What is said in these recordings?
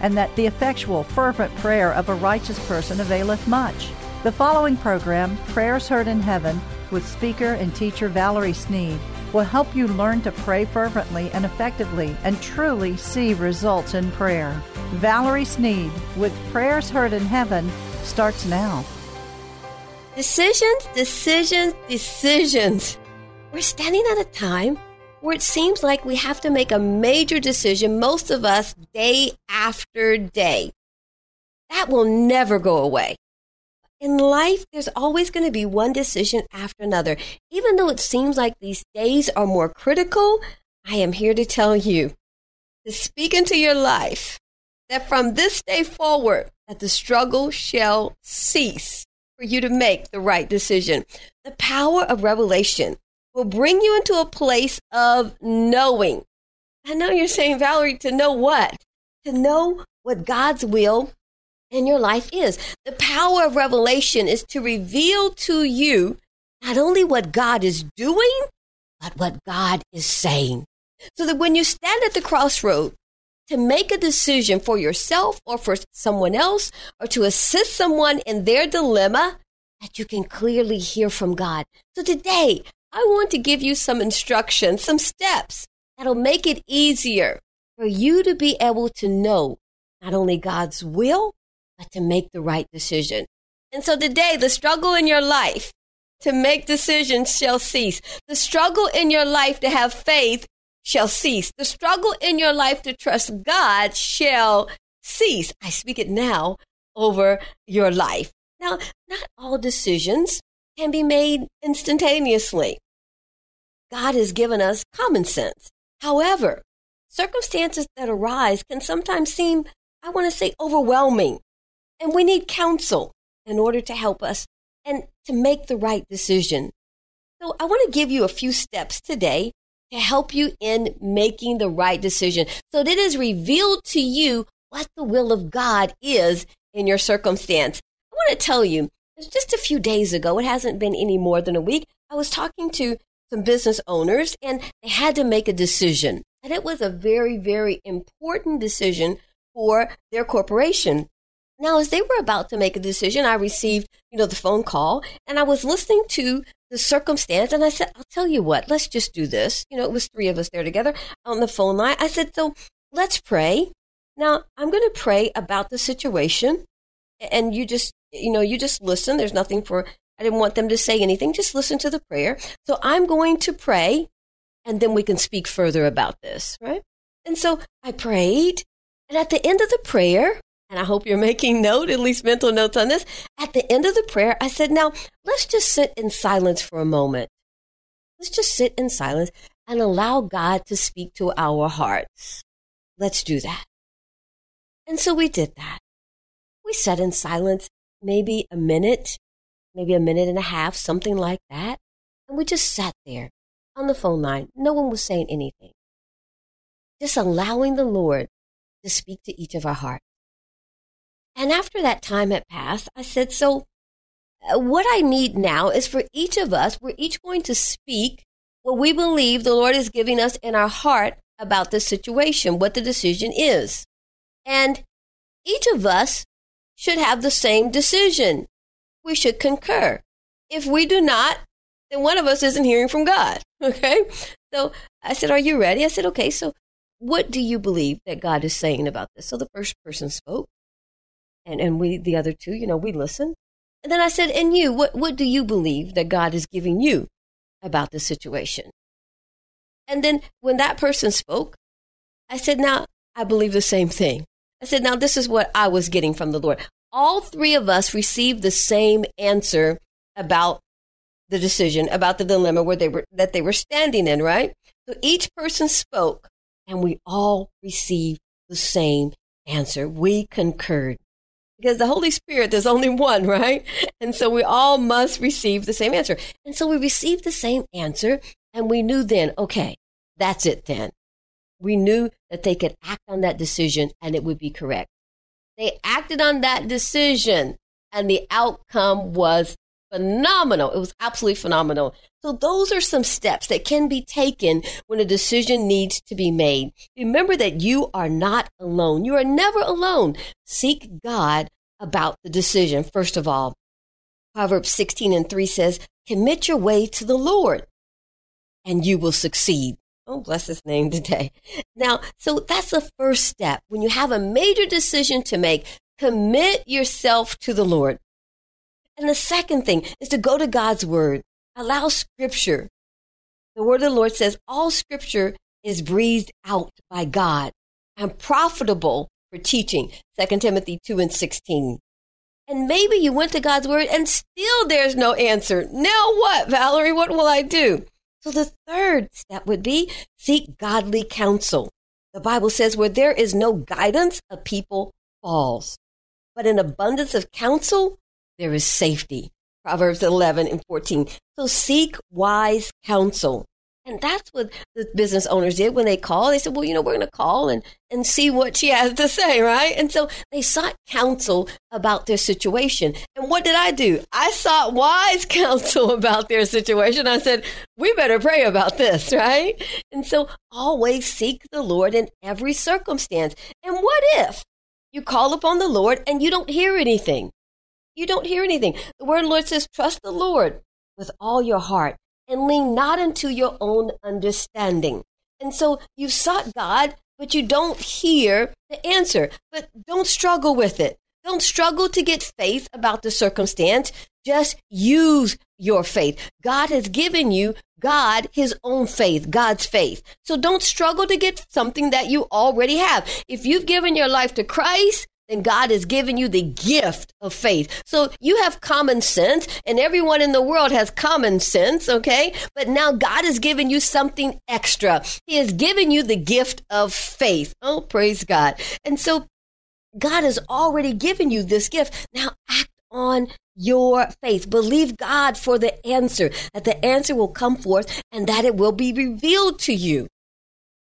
and that the effectual, fervent prayer of a righteous person availeth much. The following program, Prayers Heard in Heaven, with speaker and teacher Valerie Sneed, will help you learn to pray fervently and effectively and truly see results in prayer. Valerie Sneed with Prayers Heard in Heaven starts now. Decisions, decisions, decisions. We're standing at a time where it seems like we have to make a major decision, most of us day after day. That will never go away. In life, there's always going to be one decision after another. Even though it seems like these days are more critical, I am here to tell you to speak into your life that from this day forward, that the struggle shall cease for you to make the right decision. The power of revelation will bring you into a place of knowing. I know you're saying, Valerie, to know what? To know what God's will in your life is. The power of revelation is to reveal to you not only what God is doing, but what God is saying. So that when you stand at the crossroad to make a decision for yourself or for someone else or to assist someone in their dilemma, that you can clearly hear from God. So today, I want to give you some instructions, some steps that'll make it easier for you to be able to know not only God's will, but to make the right decision. And so today, the struggle in your life to make decisions shall cease. The struggle in your life to have faith shall cease. The struggle in your life to trust God shall cease. I speak it now over your life. Now, not all decisions can be made instantaneously. God has given us common sense. However, circumstances that arise can sometimes seem, I want to say, overwhelming. And we need counsel in order to help us and to make the right decision. So I want to give you a few steps today to help you in making the right decision so that it is revealed to you what the will of God is in your circumstance. I want to tell you, just a few days ago, it hasn't been any more than a week, I was talking to some business owners and they had to make a decision. And it was a very, very important decision for their corporation. Now, as they were about to make a decision, I received, you know, the phone call and I was listening to the circumstance and I said, I'll tell you what, let's just do this. You know, it was three of us there together on the phone line. I said, so let's pray. Now, I'm going to pray about the situation and you just, you know, you just listen. There's nothing for, I didn't want them to say anything. Just listen to the prayer. So I'm going to pray and then we can speak further about this, right? And so I prayed. And at the end of the prayer, and I hope you're making note, at least mental notes on this. At the end of the prayer, I said, now let's just sit in silence for a moment. Let's just sit in silence and allow God to speak to our hearts. Let's do that. And so we did that. We sat in silence maybe a minute, maybe a minute and a half, something like that. And we just sat there on the phone line. No one was saying anything. Just allowing the Lord to speak to each of our hearts. And after that time had passed, I said, So, uh, what I need now is for each of us, we're each going to speak what we believe the Lord is giving us in our heart about the situation, what the decision is. And each of us should have the same decision. We should concur. If we do not, then one of us isn't hearing from God. Okay? So I said, Are you ready? I said, Okay. So what do you believe that God is saying about this? So the first person spoke, and, and we, the other two, you know, we listened. And then I said, and you, what, what do you believe that God is giving you about the situation? And then when that person spoke, I said, now I believe the same thing. I said, now this is what I was getting from the Lord. All three of us received the same answer about the decision, about the dilemma where they were, that they were standing in, right? So each person spoke and we all received the same answer. We concurred. Because the Holy Spirit, there's only one, right? And so we all must receive the same answer. And so we received the same answer and we knew then, okay, that's it then. We knew that they could act on that decision and it would be correct. They acted on that decision and the outcome was phenomenal. It was absolutely phenomenal. So those are some steps that can be taken when a decision needs to be made. Remember that you are not alone. You are never alone. Seek God about the decision, first of all. Proverbs 16 and 3 says, commit your way to the Lord and you will succeed. Oh, bless his name today. Now, so that's the first step. When you have a major decision to make, commit yourself to the Lord. And the second thing is to go to God's word. Allow scripture. The word of the Lord says all scripture is breathed out by God and profitable for teaching. 2 Timothy 2 and 16. And maybe you went to God's word and still there's no answer. Now what, Valerie? What will I do? So the third step would be seek godly counsel. The Bible says where there is no guidance, a people falls. But in abundance of counsel, there is safety. Proverbs 11 and 14. So seek wise counsel. And that's what the business owners did when they called. They said, well, you know, we're going to call and, and see what she has to say, right? And so they sought counsel about their situation. And what did I do? I sought wise counsel about their situation. I said, we better pray about this, right? And so always seek the Lord in every circumstance. And what if you call upon the Lord and you don't hear anything? You don't hear anything. The word Lord says, trust the Lord with all your heart and lean not into your own understanding. And so you sought God, but you don't hear the answer. But don't struggle with it. Don't struggle to get faith about the circumstance. Just use your faith. God has given you God his own faith, God's faith. So don't struggle to get something that you already have. If you've given your life to Christ, then God has given you the gift of faith. So you have common sense and everyone in the world has common sense, okay? But now God has given you something extra. He has given you the gift of faith. Oh, praise God. And so God has already given you this gift. Now act on your faith. Believe God for the answer, that the answer will come forth and that it will be revealed to you.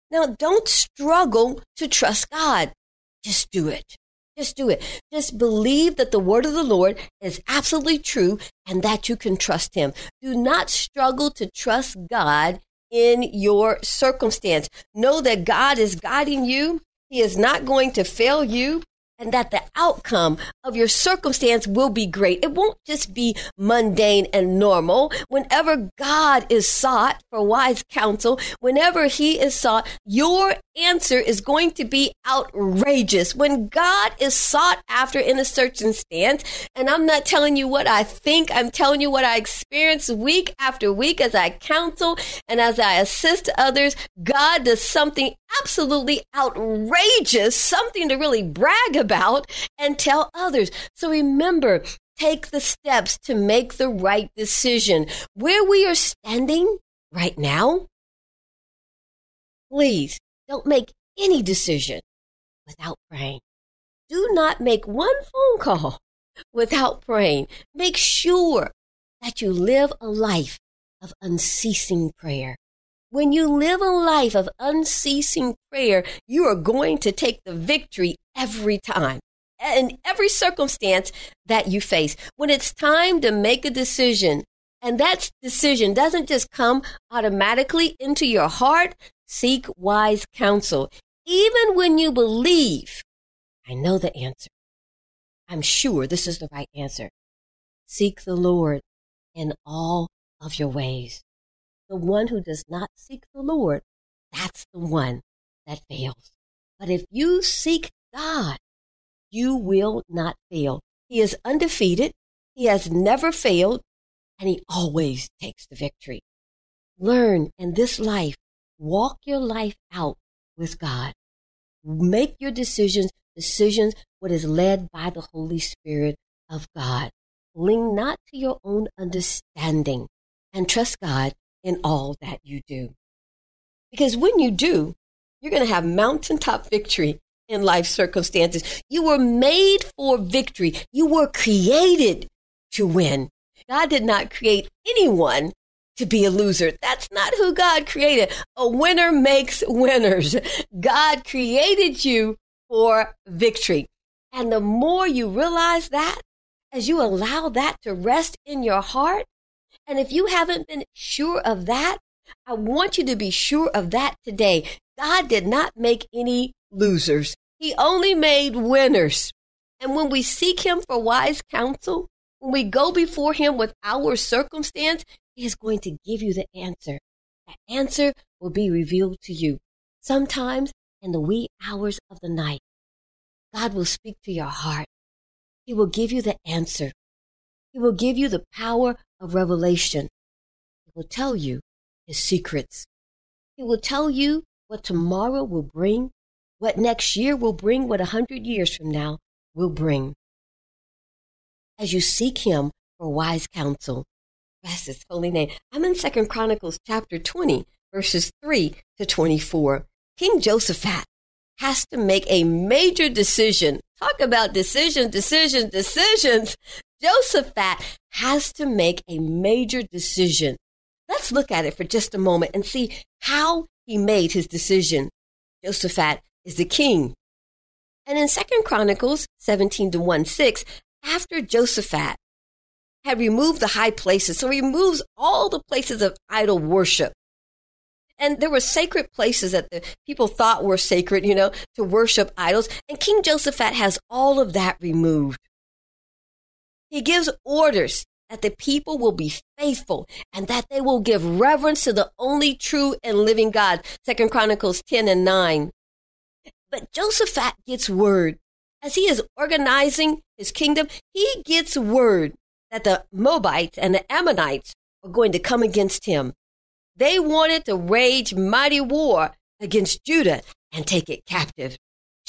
Now don't struggle to trust God. Just do it. Just do it. Just believe that the word of the Lord is absolutely true and that you can trust him. Do not struggle to trust God in your circumstance. Know that God is guiding you. He is not going to fail you and that the outcome of your circumstance will be great. It won't just be mundane and normal. Whenever God is sought for wise counsel, whenever he is sought, your answer is going to be outrageous. When God is sought after in a certain stance, and I'm not telling you what I think, I'm telling you what I experience week after week as I counsel and as I assist others, God does something absolutely outrageous, something to really brag about and tell others. So remember, take the steps to make the right decision. Where we are standing right now, please don't make any decision without praying. Do not make one phone call without praying. Make sure that you live a life of unceasing prayer. When you live a life of unceasing prayer, you are going to take the victory every time in every circumstance that you face. When it's time to make a decision, and that decision doesn't just come automatically into your heart, seek wise counsel. Even when you believe, I know the answer. I'm sure this is the right answer. Seek the Lord in all of your ways the one who does not seek the Lord, that's the one that fails. But if you seek God, you will not fail. He is undefeated. He has never failed and he always takes the victory. Learn in this life, walk your life out with God. Make your decisions, decisions what is led by the Holy Spirit of God. Lean not to your own understanding and trust God in all that you do. Because when you do, you're going to have mountaintop victory in life circumstances. You were made for victory. You were created to win. God did not create anyone to be a loser. That's not who God created. A winner makes winners. God created you for victory. And the more you realize that, as you allow that to rest in your heart, and if you haven't been sure of that, I want you to be sure of that today. God did not make any losers. He only made winners. And when we seek Him for wise counsel, when we go before Him with our circumstance, He is going to give you the answer. That answer will be revealed to you. Sometimes in the wee hours of the night, God will speak to your heart. He will give you the answer. He will give you the power of revelation. He will tell you His secrets. He will tell you what tomorrow will bring what next year will bring, what a hundred years from now will bring. As you seek him for wise counsel, bless his holy name. I'm in Second Chronicles chapter 20, verses 3 to 24. King Josaphat has to make a major decision. Talk about decision, decision, decisions. Josaphat has to make a major decision. Let's look at it for just a moment and see how he made his decision. Josaphat is the king. And in Second Chronicles 17 to 1 6, after Josaphat had removed the high places, so he removes all the places of idol worship. And there were sacred places that the people thought were sacred, you know, to worship idols. And King Josaphat has all of that removed. He gives orders that the people will be faithful and that they will give reverence to the only true and living God. Second Chronicles 10 and 9. But Josaphat gets word. As he is organizing his kingdom, he gets word that the Moabites and the Ammonites are going to come against him. They wanted to wage mighty war against Judah and take it captive.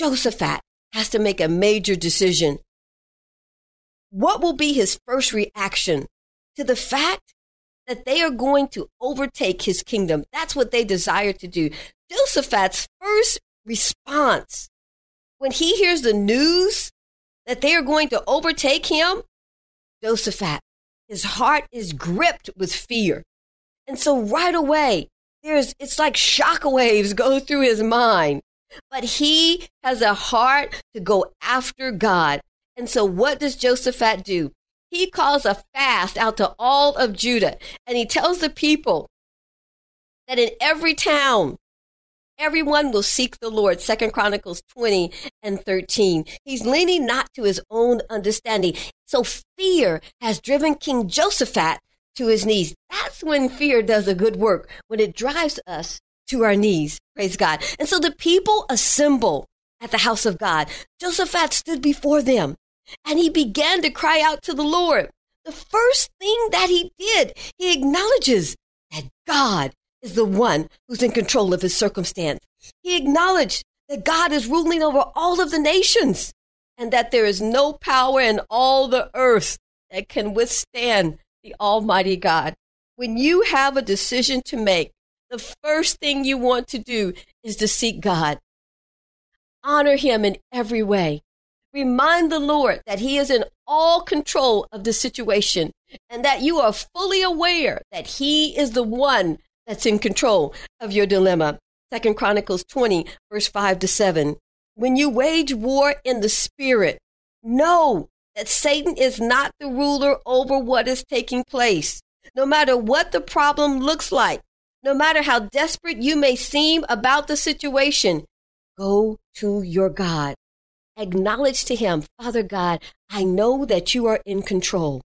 Josaphat has to make a major decision. What will be his first reaction to the fact that they are going to overtake his kingdom? That's what they desire to do. Josaphat's first response when he hears the news that they are going to overtake him, Josaphat, his heart is gripped with fear. And so right away, there's, it's like shockwaves go through his mind. But he has a heart to go after God. And so what does Josaphat do? He calls a fast out to all of Judah and he tells the people that in every town everyone will seek the Lord. Second Chronicles 20 and 13. He's leaning not to his own understanding. So fear has driven King Josaphat to his knees. That's when fear does a good work, when it drives us to our knees. Praise God. And so the people assemble at the house of God. Josaphat stood before them and he began to cry out to the Lord. The first thing that he did, he acknowledges that God is the one who's in control of his circumstance. He acknowledged that God is ruling over all of the nations and that there is no power in all the earth that can withstand the Almighty God. When you have a decision to make, the first thing you want to do is to seek God. Honor Him in every way. Remind the Lord that He is in all control of the situation and that you are fully aware that He is the one that's in control of your dilemma. Second Chronicles 20, verse 5 to 7. When you wage war in the spirit, know that Satan is not the ruler over what is taking place. No matter what the problem looks like, no matter how desperate you may seem about the situation, go to your God. Acknowledge to him, Father God, I know that you are in control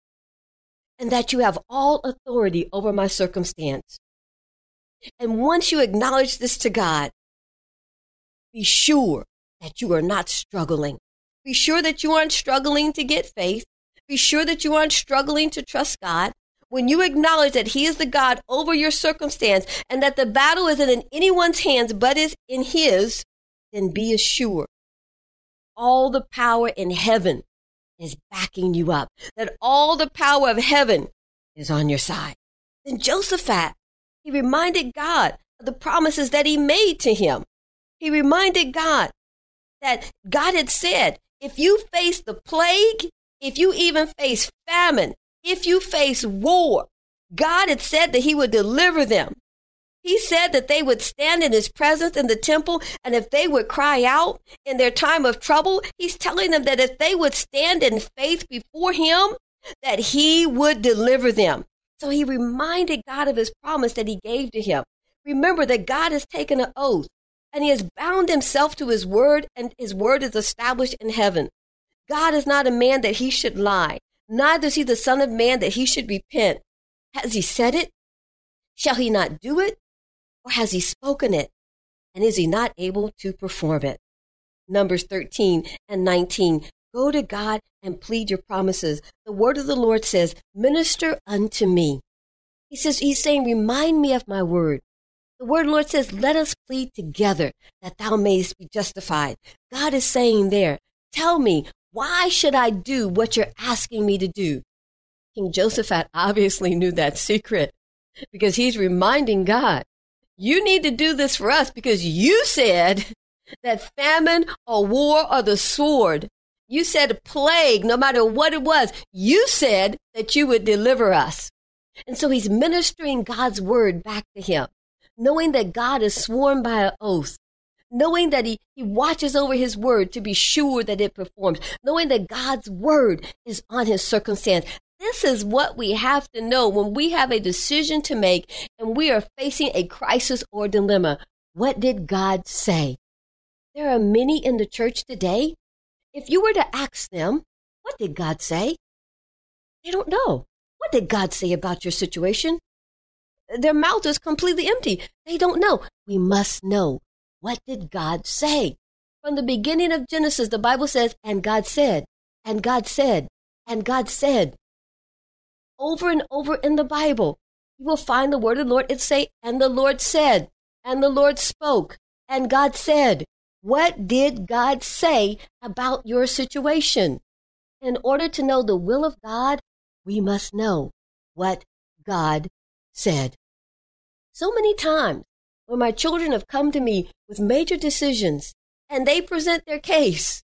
and that you have all authority over my circumstance. And once you acknowledge this to God, be sure that you are not struggling. Be sure that you aren't struggling to get faith. Be sure that you aren't struggling to trust God. When you acknowledge that He is the God over your circumstance and that the battle isn't in anyone's hands but is in His, then be assured all the power in heaven is backing you up, that all the power of heaven is on your side. Then Josaphat, he reminded God of the promises that he made to him. He reminded God that God had said, if you face the plague, if you even face famine, if you face war, God had said that he would deliver them. He said that they would stand in his presence in the temple, and if they would cry out in their time of trouble, he's telling them that if they would stand in faith before him, that he would deliver them. So he reminded God of his promise that he gave to him. Remember that God has taken an oath and he has bound himself to his word, and his word is established in heaven. God is not a man that he should lie, neither is he the Son of Man that he should repent. Has he said it? Shall he not do it? Or has he spoken it? And is he not able to perform it? Numbers 13 and 19. Go to God and plead your promises. The word of the Lord says, Minister unto me. He says, He's saying, Remind me of my word. The word Lord says, Let us plead together that thou mayest be justified. God is saying there, Tell me, why should I do what you're asking me to do? King Josaphat obviously knew that secret because he's reminding God, You need to do this for us because you said that famine or war or the sword, you said plague, no matter what it was, you said that you would deliver us. And so he's ministering God's word back to him knowing that God is sworn by an oath, knowing that he, he watches over his word to be sure that it performs, knowing that God's word is on his circumstance. This is what we have to know when we have a decision to make and we are facing a crisis or dilemma. What did God say? There are many in the church today. If you were to ask them, what did God say? They don't know. What did God say about your situation? their mouth is completely empty. They don't know. We must know. What did God say? From the beginning of Genesis, the Bible says, and God said, and God said, and God said. Over and over in the Bible, you will find the word of the Lord. It say, and the Lord said, and the Lord spoke, and God said. What did God say about your situation? In order to know the will of God, we must know what God said. So many times when my children have come to me with major decisions and they present their case,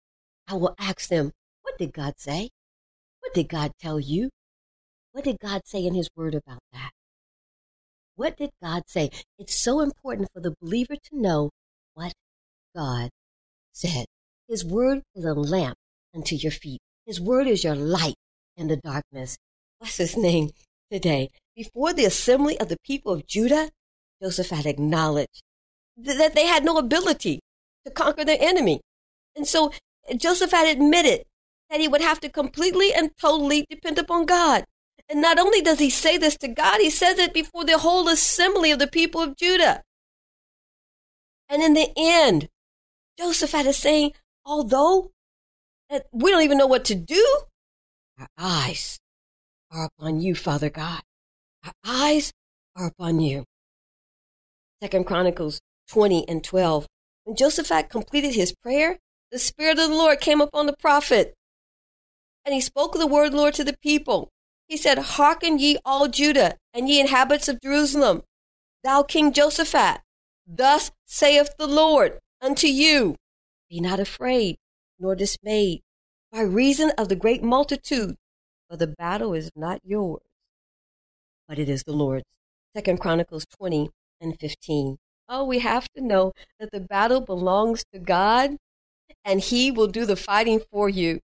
I will ask them, What did God say? What did God tell you? What did God say in His Word about that? What did God say? It's so important for the believer to know what God said. His Word is a lamp unto your feet, His Word is your light in the darkness. What's His name today? Before the assembly of the people of Judah, Josaphat acknowledged that they had no ability to conquer their enemy. And so Josaphat admitted that he would have to completely and totally depend upon God. And not only does he say this to God, he says it before the whole assembly of the people of Judah. And in the end, Josaphat is saying, although that we don't even know what to do, our eyes are upon you, Father God. Our eyes are upon you. Second Chronicles 20 and 12. When Josaphat completed his prayer, the Spirit of the Lord came upon the prophet. And he spoke the word, Lord, to the people. He said, Hearken ye all Judah, and ye inhabitants of Jerusalem, thou King Josaphat, thus saith the Lord unto you, Be not afraid, nor dismayed, by reason of the great multitude, for the battle is not yours, but it is the Lord's. Second Chronicles 20 and 15. Oh, we have to know that the battle belongs to God and He will do the fighting for you.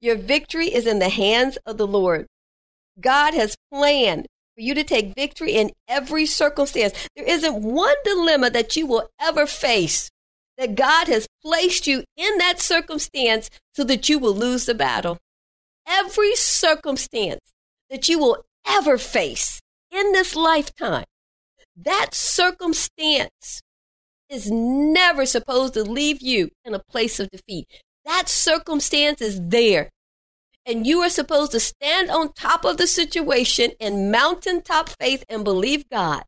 Your victory is in the hands of the Lord. God has planned for you to take victory in every circumstance. There isn't one dilemma that you will ever face that God has placed you in that circumstance so that you will lose the battle. Every circumstance that you will ever face in this lifetime, that circumstance is never supposed to leave you in a place of defeat. That circumstance is there. And you are supposed to stand on top of the situation in mountaintop faith and believe God.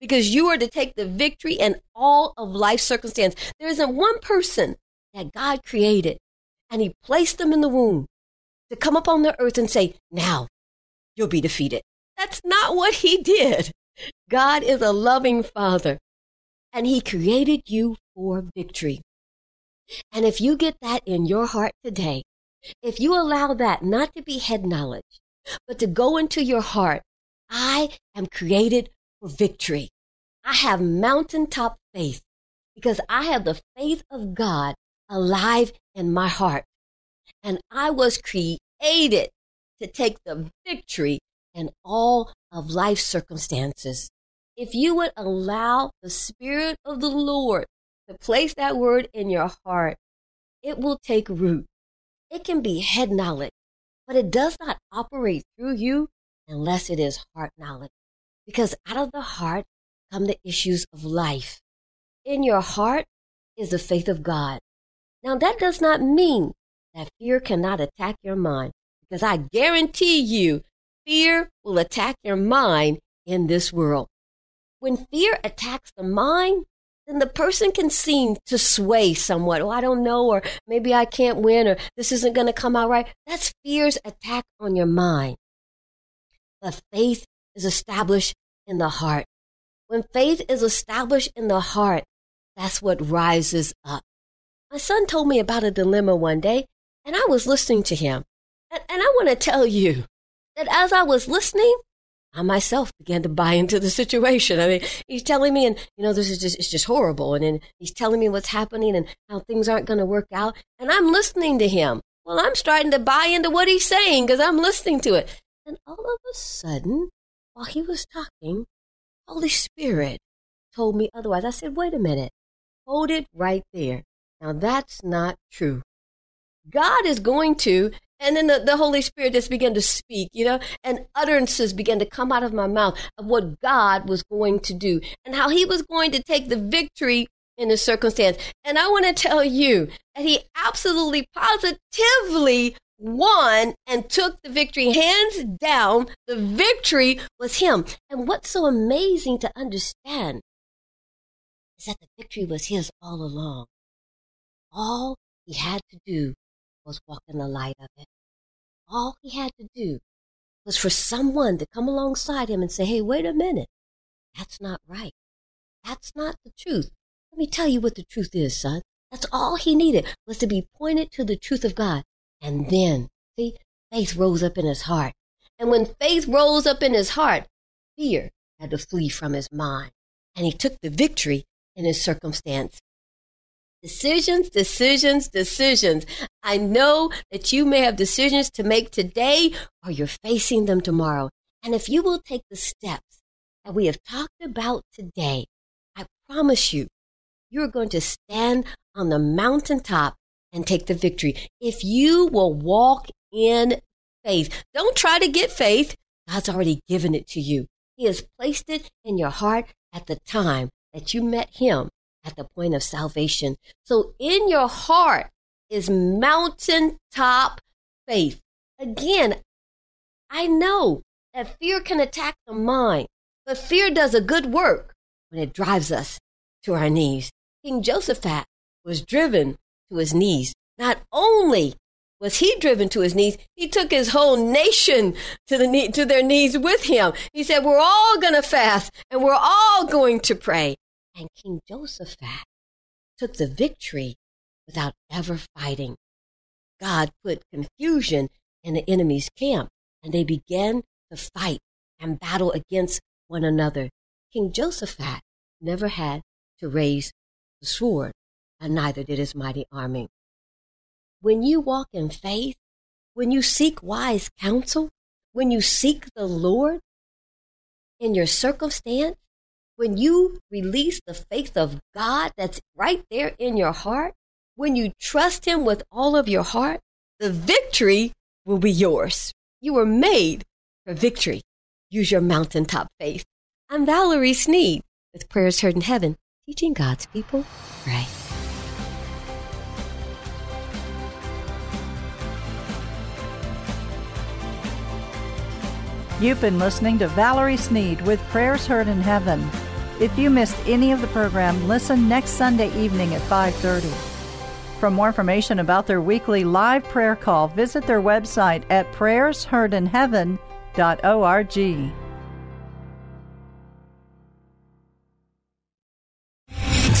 Because you are to take the victory in all of life's circumstance. There isn't one person that God created and he placed them in the womb to come upon the earth and say, now you'll be defeated. That's not what he did. God is a loving father and he created you for victory. And if you get that in your heart today, if you allow that not to be head knowledge, but to go into your heart, I am created for victory. I have mountaintop faith because I have the faith of God alive in my heart. And I was created to take the victory in all of life's circumstances. If you would allow the Spirit of the Lord to place that word in your heart, it will take root. It can be head knowledge, but it does not operate through you unless it is heart knowledge. Because out of the heart come the issues of life. In your heart is the faith of God. Now, that does not mean that fear cannot attack your mind, because I guarantee you, fear will attack your mind in this world. When fear attacks the mind, then the person can seem to sway somewhat. Oh, I don't know, or maybe I can't win, or this isn't going to come out right. That's fear's attack on your mind. But faith is established in the heart. When faith is established in the heart, that's what rises up. My son told me about a dilemma one day, and I was listening to him. And, and I want to tell you that as I was listening, I myself began to buy into the situation. I mean, he's telling me, and you know, this is just, it's just horrible. And then he's telling me what's happening and how things aren't going to work out. And I'm listening to him. Well, I'm starting to buy into what he's saying because I'm listening to it. And all of a sudden, while he was talking, Holy Spirit told me otherwise. I said, wait a minute. Hold it right there. Now that's not true. God is going to and then the, the Holy Spirit just began to speak, you know, and utterances began to come out of my mouth of what God was going to do and how he was going to take the victory in the circumstance. And I want to tell you that he absolutely positively won and took the victory hands down. The victory was him. And what's so amazing to understand is that the victory was his all along. All he had to do was walk in the light of it. All he had to do was for someone to come alongside him and say, hey, wait a minute. That's not right. That's not the truth. Let me tell you what the truth is, son. That's all he needed was to be pointed to the truth of God. And then, see, faith rose up in his heart. And when faith rose up in his heart, fear had to flee from his mind. And he took the victory in his circumstance. Decisions, decisions, decisions. I know that you may have decisions to make today or you're facing them tomorrow. And if you will take the steps that we have talked about today, I promise you, you're going to stand on the mountaintop and take the victory. If you will walk in faith, don't try to get faith. God's already given it to you. He has placed it in your heart at the time that you met Him at the point of salvation. So in your heart is mountaintop faith. Again, I know that fear can attack the mind, but fear does a good work when it drives us to our knees. King Josaphat was driven to his knees. Not only was he driven to his knees, he took his whole nation to the knee, to their knees with him. He said, "We're all going to fast and we're all going to pray." And King Josaphat took the victory without ever fighting. God put confusion in the enemy's camp, and they began to fight and battle against one another. King Josaphat never had to raise the sword, and neither did his mighty army. When you walk in faith, when you seek wise counsel, when you seek the Lord in your circumstance, when you release the faith of God that's right there in your heart, when you trust Him with all of your heart, the victory will be yours. You were made for victory. Use your mountaintop faith. I'm Valerie Sneed with Prayers Heard in Heaven teaching God's people pray. You've been listening to Valerie Sneed with Prayers Heard in Heaven. If you missed any of the program, listen next Sunday evening at 5:30. For more information about their weekly live prayer call, visit their website at prayersheardinheaven.org.